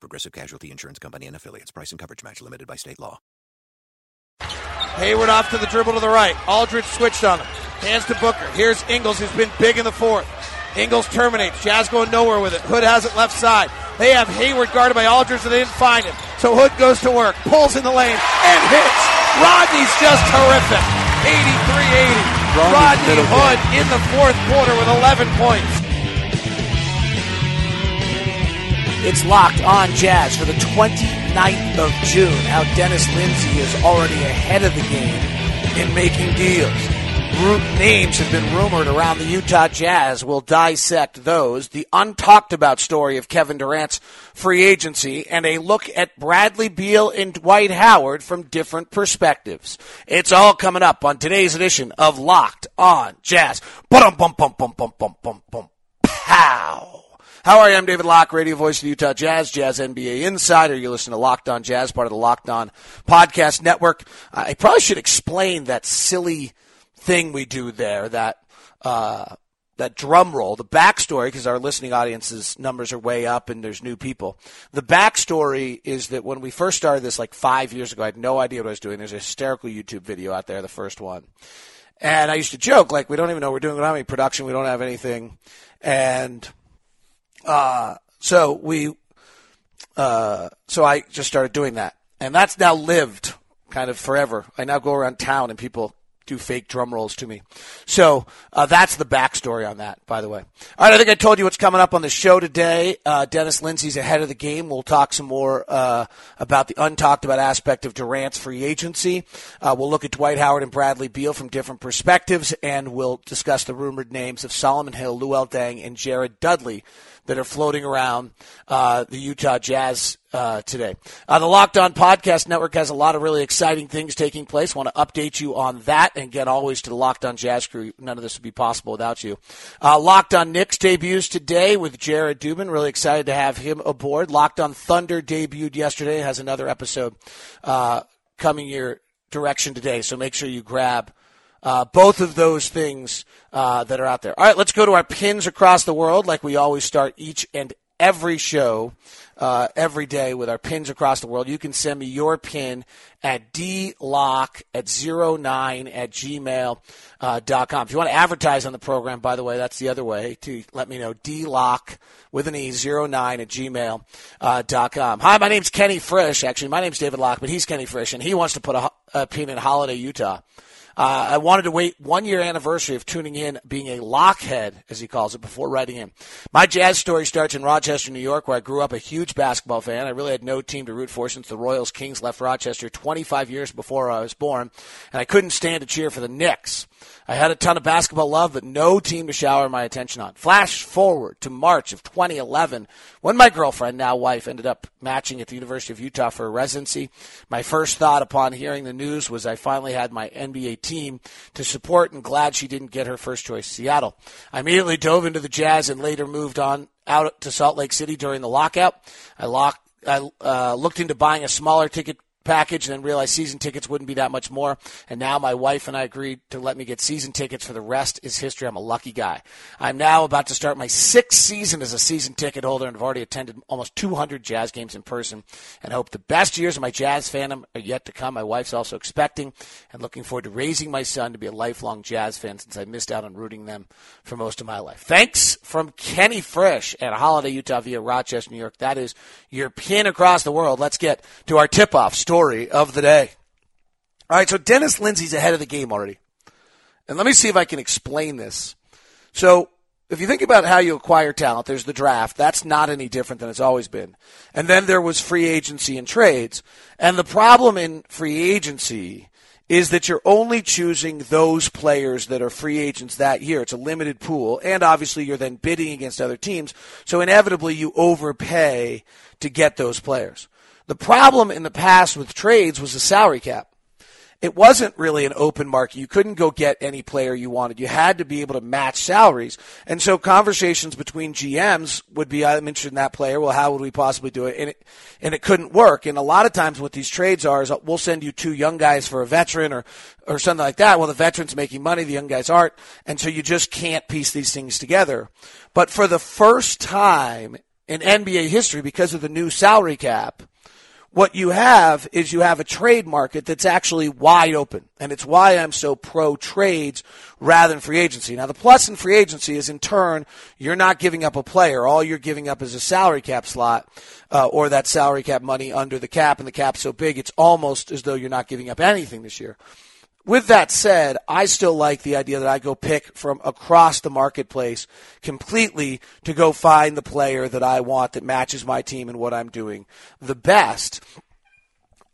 Progressive Casualty Insurance Company and affiliates. Price and coverage match limited by state law. Hayward off to the dribble to the right. Aldridge switched on him. Hands to Booker. Here's Ingles, who's been big in the fourth. Ingles terminates. Jazz going nowhere with it. Hood has it left side. They have Hayward guarded by Aldridge, and they didn't find him. So Hood goes to work, pulls in the lane, and hits. Rodney's just terrific. 83-80. Rodney Hood in the fourth quarter with 11 points. It's locked on Jazz for the 29th of June. How Dennis Lindsey is already ahead of the game in making deals. Root Names have been rumored around the Utah Jazz. We'll dissect those. The untalked about story of Kevin Durant's free agency and a look at Bradley Beal and Dwight Howard from different perspectives. It's all coming up on today's edition of Locked on Jazz. Pow. How are you? I'm David Locke, radio voice of the Utah Jazz, Jazz NBA Insider. You listen to Locked On Jazz, part of the Locked On Podcast Network. I probably should explain that silly thing we do there, that uh, that drum roll, the backstory, because our listening audience's numbers are way up and there's new people. The backstory is that when we first started this like five years ago, I had no idea what I was doing. There's a hysterical YouTube video out there, the first one. And I used to joke, like, we don't even know we're doing. We don't have any production. We don't have anything. And uh, so we, uh, so I just started doing that, and that's now lived kind of forever. I now go around town and people do fake drum rolls to me. So uh, that's the backstory on that, by the way. All right, I think I told you what's coming up on the show today. Uh, Dennis Lindsey's ahead of the game. We'll talk some more uh, about the untalked about aspect of Durant's free agency. Uh, we'll look at Dwight Howard and Bradley Beal from different perspectives, and we'll discuss the rumored names of Solomon Hill, Luol Deng, and Jared Dudley that are floating around uh, the Utah Jazz uh, today. Uh, the Locked On Podcast Network has a lot of really exciting things taking place. Want to update you on that and get always to the Locked On Jazz crew. None of this would be possible without you. Uh, Locked On Knicks debuts today with Jared Dubin. Really excited to have him aboard. Locked On Thunder debuted yesterday. Has another episode uh, coming your direction today. So make sure you grab uh, both of those things uh, that are out there. All right, let's go to our pins across the world, like we always start each and every show, uh, every day with our pins across the world. You can send me your pin at dlock at 09 at gmail uh, dot com. If you want to advertise on the program, by the way, that's the other way to let me know. dlock with an E 09 at gmail uh, dot com. Hi, my name's Kenny Frisch. Actually, my name's David Locke, but he's Kenny Frisch, and he wants to put a, a pin in Holiday, Utah. Uh, I wanted to wait one year anniversary of tuning in, being a lockhead, as he calls it, before writing in. My jazz story starts in Rochester, New York, where I grew up a huge basketball fan. I really had no team to root for since the Royals Kings left Rochester 25 years before I was born, and I couldn't stand to cheer for the Knicks. I had a ton of basketball love, but no team to shower my attention on. Flash forward to March of 2011 when my girlfriend, now wife, ended up matching at the University of Utah for a residency. My first thought upon hearing the news was I finally had my NBA team to support and glad she didn't get her first choice, Seattle. I immediately dove into the Jazz and later moved on out to Salt Lake City during the lockout. I locked I uh, looked into buying a smaller ticket package and then realized season tickets wouldn't be that much more. And now my wife and I agreed to let me get season tickets for the rest is history. I'm a lucky guy. I'm now about to start my sixth season as a season ticket holder and have already attended almost 200 Jazz games in person and hope the best years of my Jazz fandom are yet to come. My wife's also expecting and looking forward to raising my son to be a lifelong Jazz fan since I missed out on rooting them for most of my life. Thanks from Kenny Frisch at Holiday, Utah via Rochester, New York. That is your pin across the world. Let's get to our tip-off story story of the day. All right, so Dennis Lindsey's ahead of the game already. And let me see if I can explain this. So, if you think about how you acquire talent, there's the draft. That's not any different than it's always been. And then there was free agency and trades. And the problem in free agency is that you're only choosing those players that are free agents that year. It's a limited pool. And obviously you're then bidding against other teams. So inevitably you overpay to get those players. The problem in the past with trades was the salary cap it wasn't really an open market. You couldn't go get any player you wanted. You had to be able to match salaries. And so conversations between GMs would be, I'm interested in that player. Well, how would we possibly do it? And it, and it couldn't work. And a lot of times what these trades are is uh, we'll send you two young guys for a veteran or, or something like that. Well, the veteran's making money, the young guys aren't. And so you just can't piece these things together. But for the first time in NBA history, because of the new salary cap, what you have is you have a trade market that's actually wide open. And it's why I'm so pro trades rather than free agency. Now, the plus in free agency is in turn, you're not giving up a player. All you're giving up is a salary cap slot uh, or that salary cap money under the cap. And the cap's so big, it's almost as though you're not giving up anything this year. With that said, I still like the idea that I go pick from across the marketplace completely to go find the player that I want that matches my team and what I'm doing the best.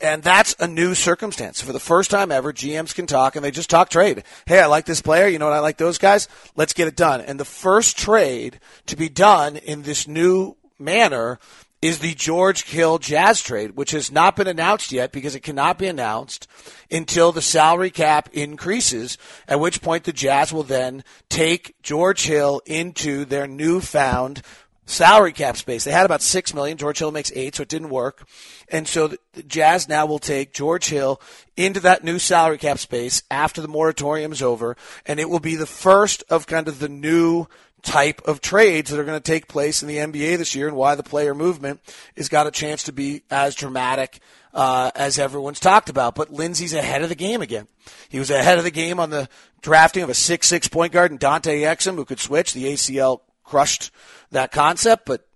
And that's a new circumstance. For the first time ever, GMs can talk and they just talk trade. Hey, I like this player. You know what? I like those guys. Let's get it done. And the first trade to be done in this new manner is the George Hill Jazz trade, which has not been announced yet because it cannot be announced until the salary cap increases, at which point the Jazz will then take George Hill into their newfound salary cap space. They had about six million. George Hill makes eight, so it didn't work. And so the Jazz now will take George Hill into that new salary cap space after the moratorium is over, and it will be the first of kind of the new type of trades that are going to take place in the NBA this year and why the player movement has got a chance to be as dramatic uh, as everyone's talked about. But Lindsey's ahead of the game again. He was ahead of the game on the drafting of a six-six point guard and Dante Exum who could switch. The ACL crushed that concept, but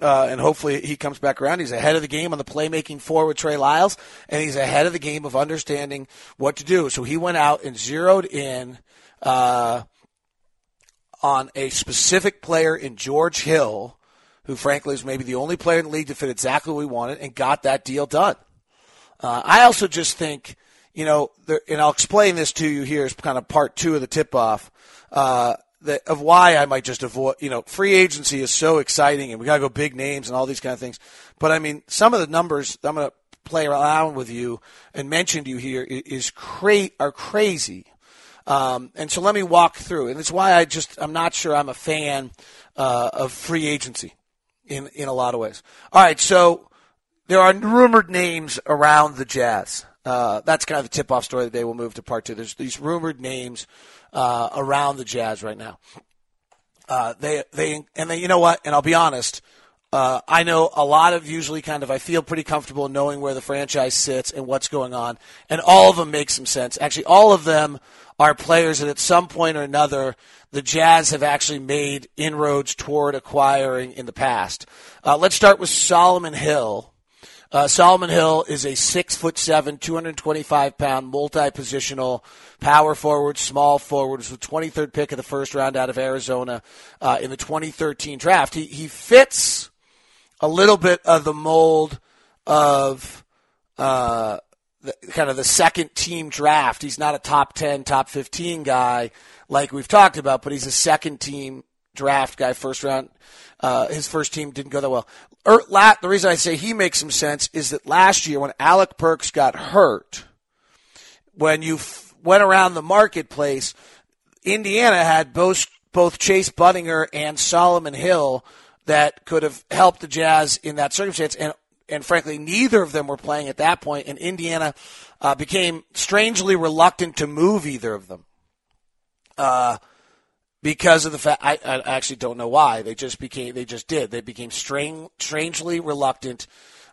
uh, and hopefully he comes back around. He's ahead of the game on the playmaking forward Trey Lyles, and he's ahead of the game of understanding what to do. So he went out and zeroed in. Uh, on a specific player in George Hill, who frankly is maybe the only player in the league to fit exactly what we wanted, and got that deal done. Uh, I also just think, you know, there, and I'll explain this to you here as kind of part two of the tip off. Uh, of why I might just avoid, you know, free agency is so exciting and we got to go big names and all these kind of things. But I mean, some of the numbers I'm going to play around with you and mention to you here is cra- are crazy. Um, and so let me walk through. And it's why I just, I'm not sure I'm a fan uh, of free agency in, in a lot of ways. All right, so there are rumored names around the Jazz. Uh, that's kind of the tip off story of the day. We'll move to part two. There's these rumored names uh, around the Jazz right now. Uh, they, they, and they, you know what? And I'll be honest, uh, I know a lot of usually kind of I feel pretty comfortable knowing where the franchise sits and what's going on, and all of them make some sense. Actually, all of them are players that at some point or another the Jazz have actually made inroads toward acquiring in the past. Uh, let's start with Solomon Hill. Uh, Solomon Hill is a six foot seven, 225 pound, multi positional power forward, small forward. Was the 23rd pick of the first round out of Arizona uh, in the 2013 draft. He he fits a little bit of the mold of uh, the, kind of the second team draft. He's not a top 10, top 15 guy like we've talked about, but he's a second team draft guy, first round. Uh, his first team didn't go that well. Er, the reason I say he makes some sense is that last year when Alec Burks got hurt, when you f- went around the marketplace, Indiana had both both Chase Budinger and Solomon Hill that could have helped the Jazz in that circumstance. And and frankly, neither of them were playing at that point, and Indiana uh, became strangely reluctant to move either of them. Uh, because of the fact, I, I, actually don't know why. They just became, they just did. They became strange, strangely reluctant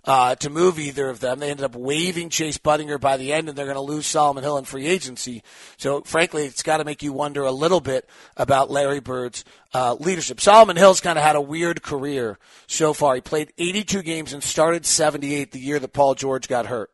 uh, to move either of them. They ended up waiving Chase Budinger by the end, and they're going to lose Solomon Hill in free agency. So, frankly, it's got to make you wonder a little bit about Larry Bird's uh, leadership. Solomon Hill's kind of had a weird career so far. He played 82 games and started 78 the year that Paul George got hurt.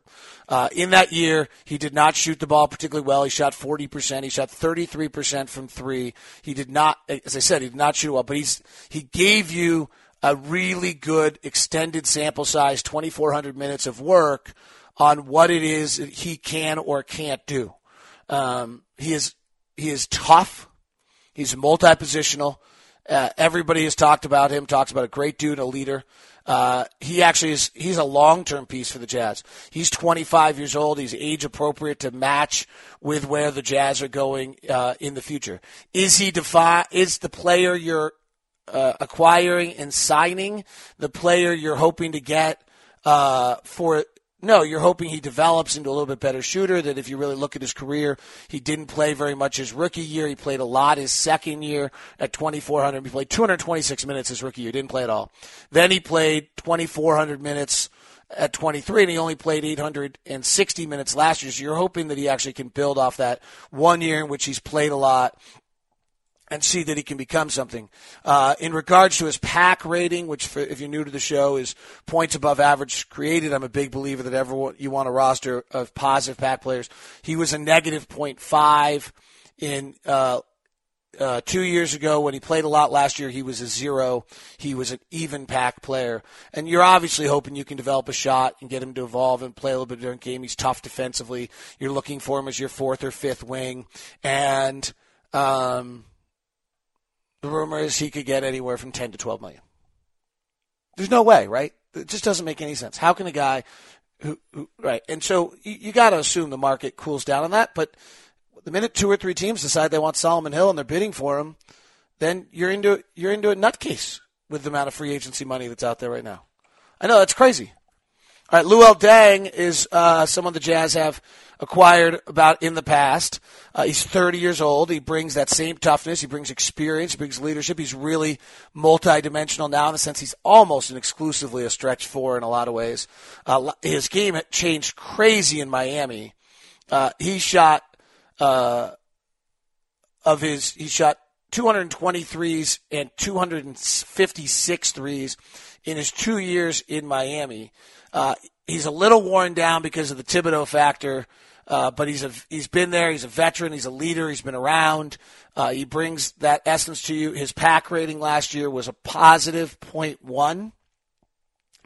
Uh, in that year, he did not shoot the ball particularly well. He shot 40%. He shot 33% from three. He did not, as I said, he did not shoot well, but he's, he gave you a really good extended sample size, 2,400 minutes of work on what it is he can or can't do. Um, he is he is tough. He's multi positional. Uh, everybody has talked about him. Talks about a great dude, a leader. Uh, he actually is, he's a long-term piece for the Jazz. He's 25 years old. He's age appropriate to match with where the Jazz are going, uh, in the future. Is he defi- is the player you're, uh, acquiring and signing the player you're hoping to get, uh, for no, you're hoping he develops into a little bit better shooter. That if you really look at his career, he didn't play very much his rookie year. He played a lot his second year at 2,400. He played 226 minutes his rookie year. Didn't play at all. Then he played 2,400 minutes at 23, and he only played 860 minutes last year. So you're hoping that he actually can build off that one year in which he's played a lot and see that he can become something. Uh, in regards to his pack rating, which for, if you're new to the show is points above average created, I'm a big believer that everyone you want a roster of positive pack players. He was a negative 0.5 in uh, uh, two years ago when he played a lot last year. He was a zero. He was an even pack player, and you're obviously hoping you can develop a shot and get him to evolve and play a little bit during game. He's tough defensively. You're looking for him as your fourth or fifth wing, and um, the rumor is he could get anywhere from 10 to 12 million. There's no way, right? It just doesn't make any sense. How can a guy who, who right? And so you, you got to assume the market cools down on that. But the minute two or three teams decide they want Solomon Hill and they're bidding for him, then you're into you're into a nutcase with the amount of free agency money that's out there right now. I know that's crazy. All right, Luol Deng is uh, someone the Jazz have acquired about in the past. Uh, he's 30 years old. He brings that same toughness. He brings experience. He brings leadership. He's really multidimensional now in the sense he's almost and exclusively a stretch four in a lot of ways. Uh, his game changed crazy in Miami. Uh, he shot uh, of his he shot 223s and 256 threes in his two years in Miami. Uh, he's a little worn down because of the Thibodeau factor, uh, but he's a he's been there. He's a veteran. He's a leader. He's been around. Uh, he brings that essence to you. His pack rating last year was a positive one.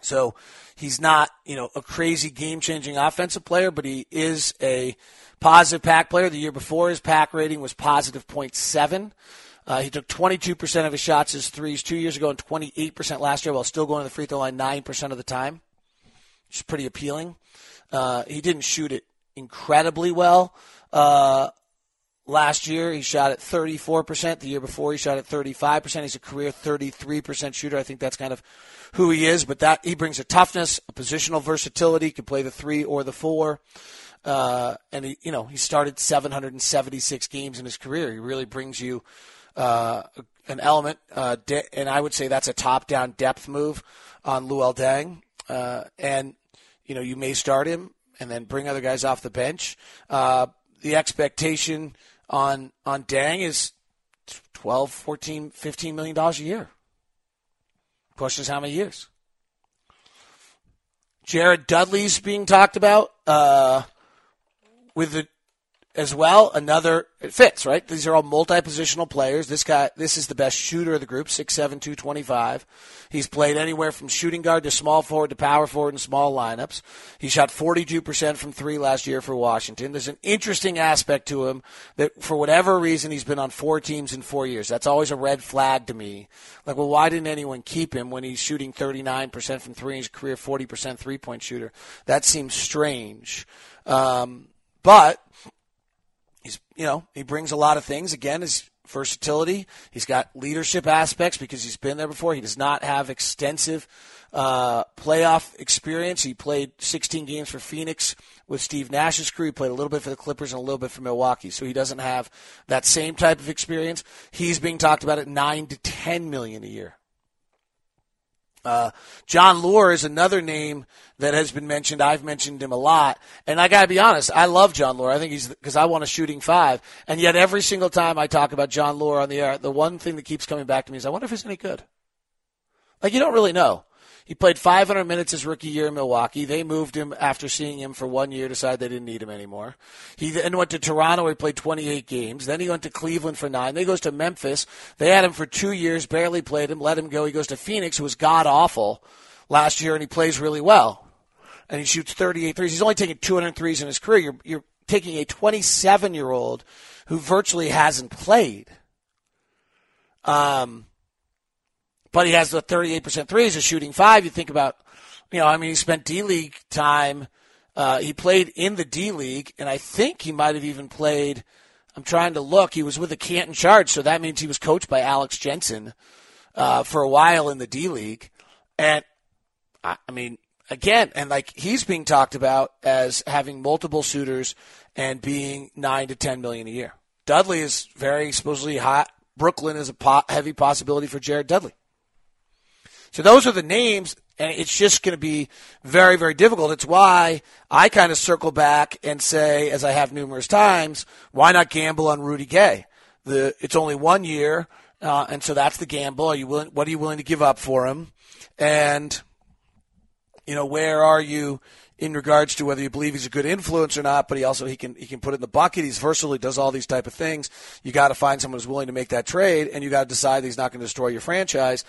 So he's not, you know, a crazy game changing offensive player, but he is a positive pack player. The year before his pack rating was positive 0.7. Uh, he took 22% of his shots as threes two years ago and 28% last year while still going to the free throw line 9% of the time is pretty appealing. Uh, he didn't shoot it incredibly well. Uh, last year, he shot at 34%. The year before, he shot at 35%. He's a career 33% shooter. I think that's kind of who he is, but that he brings a toughness, a positional versatility, can play the three or the four. Uh, and he, you know, he started 776 games in his career. He really brings you uh, an element, uh, de- and I would say that's a top-down depth move on Luol Deng. Uh, and you know, you may start him and then bring other guys off the bench. Uh, the expectation on on Deng is 12, 14, 15 million dollars a year. Question is how many years? Jared Dudley's being talked about uh, with the as well. Another it fits right. These are all multi-positional players. This guy, this is the best shooter of the group, six seven two twenty five. He's played anywhere from shooting guard to small forward to power forward in small lineups. He shot forty two percent from three last year for Washington. There's an interesting aspect to him that for whatever reason he's been on four teams in four years. That's always a red flag to me. Like, well, why didn't anyone keep him when he's shooting thirty nine percent from three his career, forty percent three point shooter? That seems strange. Um, but he's you know he brings a lot of things. Again, his versatility. He's got leadership aspects because he's been there before. He does not have extensive uh, playoff experience. He played 16 games for Phoenix with Steve Nash's crew. He played a little bit for the Clippers and a little bit for Milwaukee. So he doesn't have that same type of experience. He's being talked about at nine to 10 million a year. Uh, Jon Leuer is another name that has been mentioned. I've mentioned him a lot, and I got to be honest. I love Jon Leuer. I think he's because I want a shooting five, and yet every single time I talk about Jon Leuer on the air, the one thing that keeps coming back to me is I wonder if he's any good. Like you don't really know. He played 500 minutes his rookie year in Milwaukee. They moved him after seeing him for one year, decided they didn't need him anymore. He then went to Toronto where he played 28 games. Then he went to Cleveland for nine. Then he goes to Memphis. They had him for two years, barely played him, let him go. He goes to Phoenix, who was god awful last year, and he plays really well. And he shoots 38 threes. He's only taken 200 threes in his career. You're, you're taking a 27 year old who virtually hasn't played. Um, but he has the 38% threes, a shooting five. You think about, you know, I mean, he spent D League time. Uh, he played in the D League, and I think he might have even played. I'm trying to look. He was with the Canton Charge, so that means he was coached by Alex Jensen uh, for a while in the D League. And I, I mean, again, and like he's being talked about as having multiple suitors and being nine to ten million a year. Dudley is very supposedly hot. Brooklyn is a po- heavy possibility for Jared Dudley. So those are the names, and it's just going to be very, very difficult. It's why I kind of circle back and say, as I have numerous times, why not gamble on Rudy Gay? The it's only one year, uh, and so that's the gamble. Are you willing? What are you willing to give up for him? And you know, where are you in regards to whether you believe he's a good influence or not? But he also he can he can put it in the bucket. He's versatile. He does all these type of things. You got to find someone who's willing to make that trade, and you got to decide that he's not going to destroy your franchise,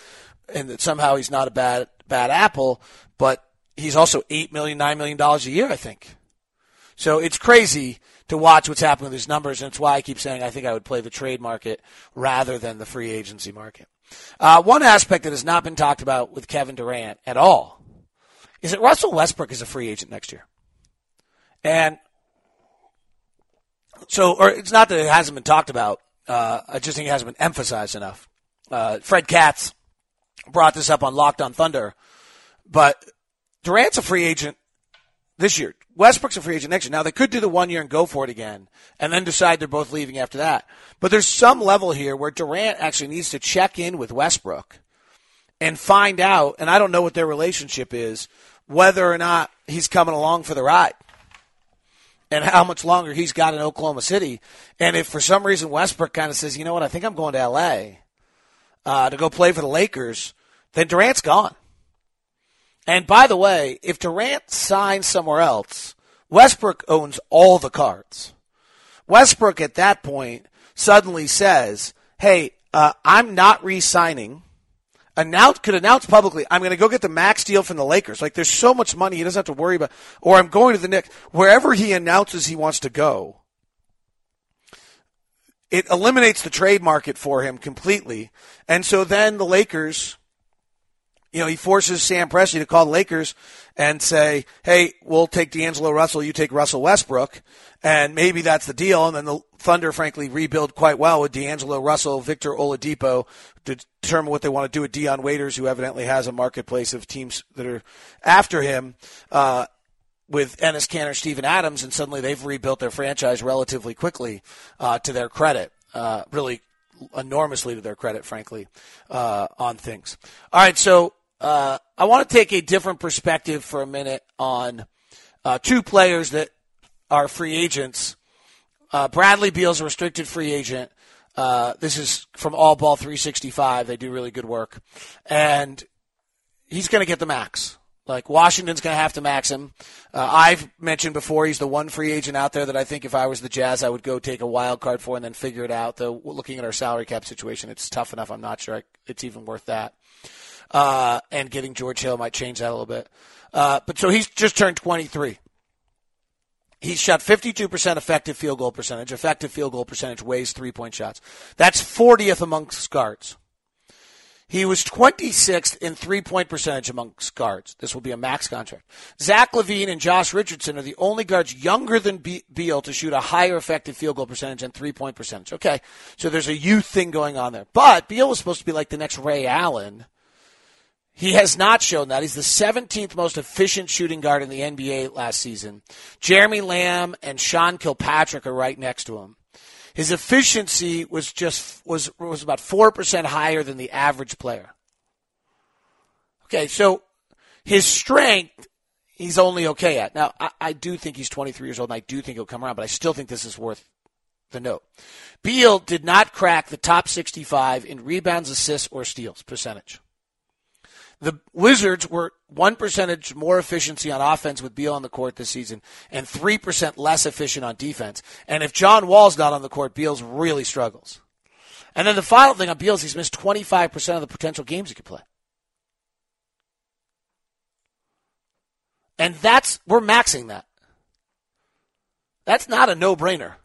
and that somehow he's not a bad bad apple. But he's also eight million, nine million dollars a year, I think. So it's crazy to watch what's happening with these numbers, and it's why I keep saying I think I would play the trade market rather than the free agency market. Uh, one aspect that has not been talked about with Kevin Durant at all is that Russell Westbrook is a free agent next year. And so, or it's not that it hasn't been talked about. Uh, I just think it hasn't been emphasized enough. Uh, Fred Katz brought this up on Locked on Thunder, but Durant's a free agent this year. Westbrook's a free agent next year. Now they could do the one year and go for it again, and then decide they're both leaving after that. But there's some level here where Durant actually needs to check in with Westbrook and find out. And I don't know what their relationship is, whether or not he's coming along for the ride, and how much longer he's got in Oklahoma City. And if for some reason Westbrook kind of says, you know what, I think I'm going to L.A. Uh, to go play for the Lakers, then Durant's gone. And by the way, if Durant signs somewhere else, Westbrook owns all the cards. Westbrook at that point suddenly says, "Hey, uh, I'm not re-signing." Announce could announce publicly, "I'm going to go get the max deal from the Lakers." Like, there's so much money he doesn't have to worry about. Or I'm going to the Knicks. Wherever he announces he wants to go, it eliminates the trade market for him completely. And so then the Lakers you know, he forces Sam Presti to call the Lakers and say, "Hey, we'll take D'Angelo Russell, you take Russell Westbrook," and maybe that's the deal. And then the Thunder, frankly, rebuild quite well with D'Angelo Russell, Victor Oladipo to determine what they want to do with Dion Waiters, who evidently has a marketplace of teams that are after him. Uh, with Enes Kanter, Steven Adams, and suddenly they've rebuilt their franchise relatively quickly, uh, to their credit. Uh, really enormously to their credit, frankly, uh, on things. All right, so uh, I want to take a different perspective for a minute on uh, two players that are free agents. Uh, Bradley Beal's a restricted free agent. Uh, this is from All Ball 365. They do really good work. And he's going to get the max. Like Washington's going to have to max him. Uh, I've mentioned before he's the one free agent out there that I think if I was the Jazz, I would go take a wild card for and then figure it out. Though looking at our salary cap situation, it's tough enough. I'm not sure it's even worth that uh, and getting George Hill might change that a little bit. Uh, but so he's just turned 23. He's shot 52% effective field goal percentage. Effective field goal percentage weighs three point shots. That's 40th amongst guards. He was 26th in three point percentage amongst guards. This will be a max contract. Zach LaVine and Josh Richardson are the only guards younger than Beal to shoot a higher effective field goal percentage and three point percentage. Okay. So there's a youth thing going on there. But Beal was supposed to be like the next Ray Allen he has not shown that. He's the 17th most efficient shooting guard in the NBA last season. Jeremy Lamb and Sean Kilpatrick are right next to him. His efficiency was just was was about four percent higher than the average player. Okay, so his strength he's only okay at. Now I, I do think he's 23 years old, and I do think he'll come around, but I still think this is worth the note. Beal did not crack the top 65 in rebounds, assists, or steals percentage. The Wizards were one percentage more efficiency on offense with Beal on the court this season, and three percent less efficient on defense. And if John Wall's not on the court, Beal's really struggles. And then the final thing on Beal's, he's missed 25% of the potential games he could play. And that's, we're maxing that. That's not a no brainer.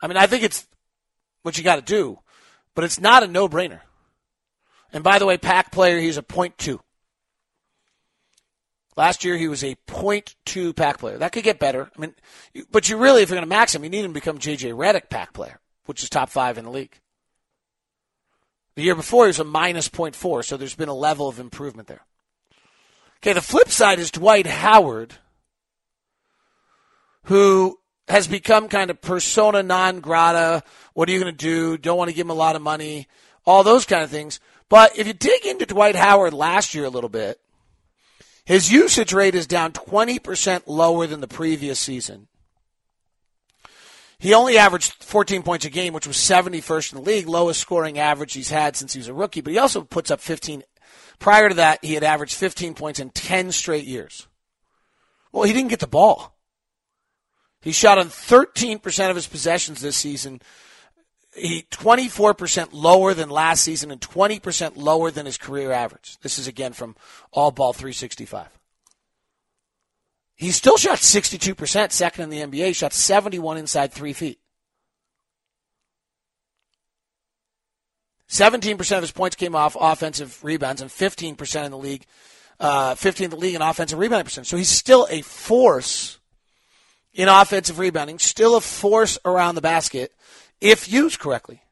I mean, I think it's what you got to do, but it's not a no brainer. And by the way, pack player, he's a point two. Last year he was a point two pack player. That could get better. I mean, but you really, if you're going to max him, you need him to become JJ Redick pack player, which is top five in the league. The year before he was a minus point four, so there's been a level of improvement there. Okay, the flip side is Dwight Howard, who has become kind of persona non grata. What are you going to do? Don't want to give him a lot of money. All those kind of things. But if you dig into Dwight Howard last year a little bit, his usage rate is down 20% lower than the previous season. He only averaged 14 points a game, which was 71st in the league, lowest scoring average he's had since he was a rookie. But he also puts up 15. Prior to that, he had averaged 15 points in 10 straight years. Well, he didn't get the ball. He shot on 13% of his possessions this season. He 24% lower than last season and 20% lower than his career average. This is again from All Ball 365. He still shot 62%, second in the NBA. Shot 71 inside three feet. 17% of his points came off offensive rebounds and 15% in the league, uh, 15 in the league in offensive rebounding percentage. So he's still a force in offensive rebounding, still a force around the basket if used correctly.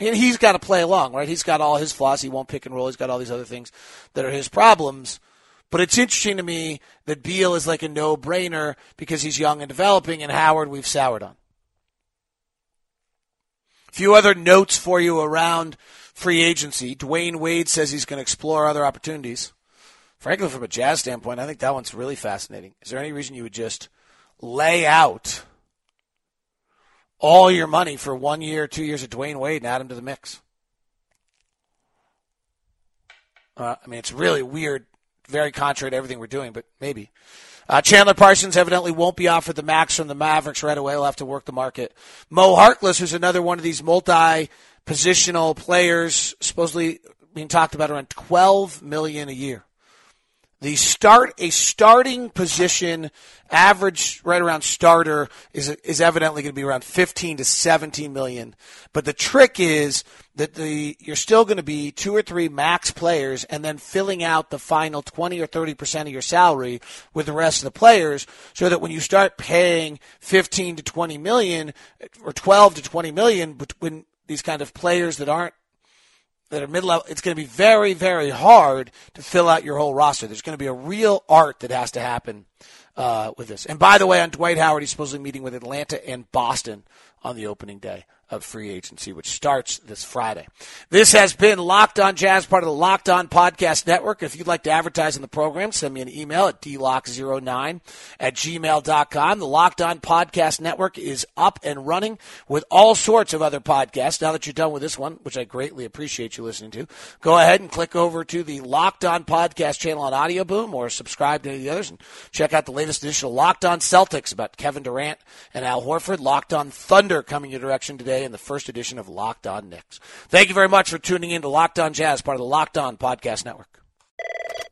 And he's got to play along, right? He's got all his flaws. He won't pick and roll. He's got all these other things that are his problems. But it's interesting to me that Beal is like a no brainer because he's young and developing, and Howard we've soured on. A few other notes for you around free agency. Dwyane Wade says he's going to explore other opportunities. Frankly, from a Jazz standpoint, I think that one's really fascinating. Is there any reason you would just lay out all your money for one year, two years of Dwyane Wade and add him to the mix? Uh, I mean, it's really weird, very contrary to everything we're doing, but maybe. Uh, Chandler Parsons evidently won't be offered the max from the Mavericks right away. He'll have to work the market. Mo Harkless, who's another one of these multi-positional players, supposedly being talked about around 12 million a year. The start a starting position average right around starter is is evidently going to be around 15 to 17 million. But the trick is that the you're still going to be two or three max players and then filling out the final 20 or 30 percent of your salary with the rest of the players, so that when you start paying 15 to 20 million or 12 to 20 million, between these kind of players that aren't that are mid level, it's going to be very, very hard to fill out your whole roster. There's going to be a real art that has to happen uh, with this. And by the way, on Dwight Howard, he's supposedly meeting with Atlanta and Boston on the opening day of free agency, which starts this Friday. This has been Locked On Jazz, part of the Locked On Podcast Network. If you'd like to advertise in the program, send me an email at dlock09 at gmail.com. The Locked On Podcast Network is up and running with all sorts of other podcasts. Now that you're done with this one, which I greatly appreciate you listening to, go ahead and click over to the Locked On Podcast channel on Audio Boom or subscribe to any of the others and check out the latest edition of Locked On Celtics about Kevin Durant and Al Horford. Locked On Thunder coming your direction today today in the first edition of Locked On Knicks. Thank you very much for tuning in to Locked On Jazz, part of the Locked On Podcast Network.